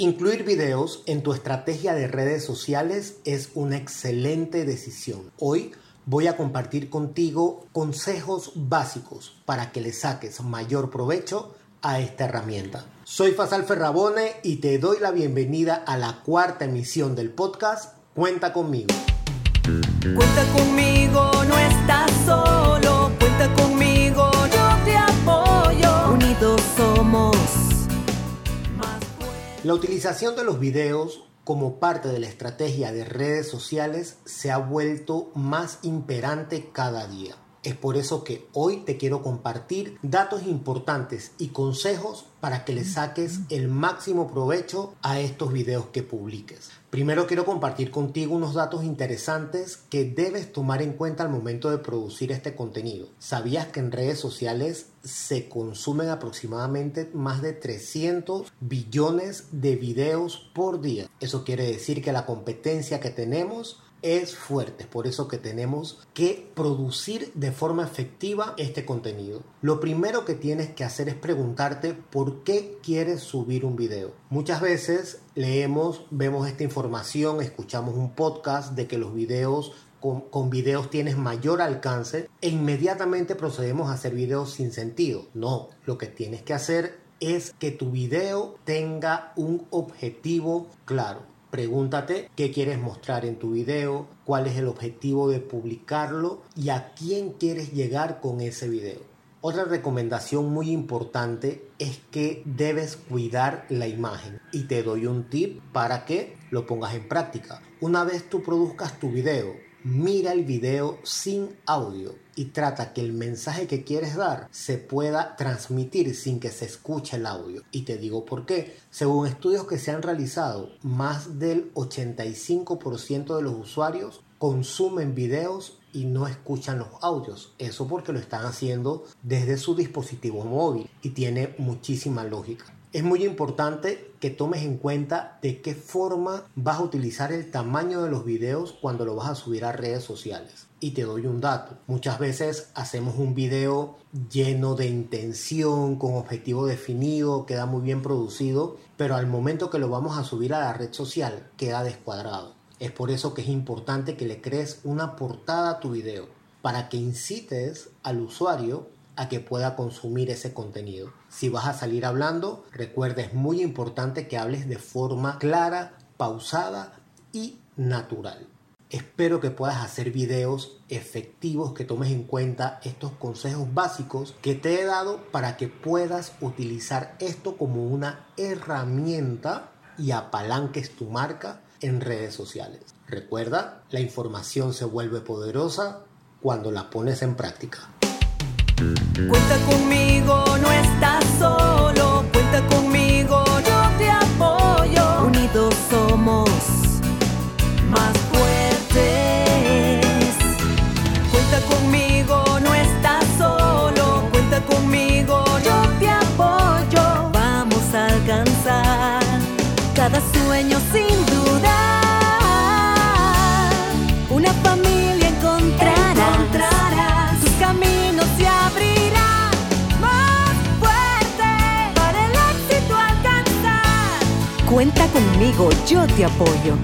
Incluir videos en tu estrategia de redes sociales es una excelente decisión. Hoy voy a compartir contigo consejos básicos para que le saques mayor provecho a esta herramienta. Soy Fasal Ferrabone y te doy la bienvenida a la cuarta emisión del podcast Cuenta conmigo. Cuenta conmigo, la utilización de los videos como parte de la estrategia de redes sociales se ha vuelto más imperante cada día. Es por eso que hoy te quiero compartir datos importantes y consejos para que le saques el máximo provecho a estos videos que publiques. Primero quiero compartir contigo unos datos interesantes que debes tomar en cuenta al momento de producir este contenido. ¿Sabías que en redes sociales se consumen aproximadamente más de 300 billones de videos por día? Eso quiere decir que la competencia que tenemos es fuerte, por eso que tenemos que producir de forma efectiva este contenido. Lo primero que tienes que hacer es preguntarte por qué quieres subir un video. Muchas veces leemos, vemos esta información, escuchamos un podcast de que los videos con, con, videos tienes mayor alcance e inmediatamente procedemos a hacer videos sin sentido. No, lo que tienes que hacer es que tu video tenga un objetivo claro. Pregúntate qué quieres mostrar en tu video, cuál es el objetivo de publicarlo y a quién quieres llegar con ese video. Otra recomendación muy importante es que debes cuidar la imagen y te doy un tip para que lo pongas en práctica. Una vez tú produzcas tu video mira el video sin audio y trata que el mensaje que quieres dar se pueda transmitir sin que se escuche el audio. Y te digo por qué. Según estudios que se han realizado, más del 85% de los usuarios consumen videos y no escuchan los audios. Eso porque lo están haciendo desde su dispositivo móvil y tiene muchísima lógica. Es muy importante que tomes en cuenta de qué forma vas a utilizar el tamaño de los videos cuando lo vas a subir a redes sociales. Y te doy un dato. Muchas veces hacemos un video lleno de intención, con objetivo definido, queda muy bien producido, pero al momento que lo vamos a subir a la red social queda descuadrado. Es por eso que es importante que le crees una portada a tu video para que incites al usuario a que pueda consumir ese contenido. Si vas a salir hablando, recuerda, es muy importante que hables de forma clara, pausada y natural. Espero que puedas hacer videos efectivos, que tomes en cuenta estos consejos básicos que te he dado para que puedas utilizar esto como una herramienta y apalanques tu marca en redes sociales. Recuerda, la información se vuelve poderosa cuando la pones en práctica. Cuenta conmigo, no estás solo. Cuenta conmigo, yo te apoyo. Unidos somos más fuertes. Cuenta conmigo, no estás solo. Cuenta conmigo, yo te apoyo. Vamos a alcanzar cada sueño sin Cuenta conmigo, yo te apoyo.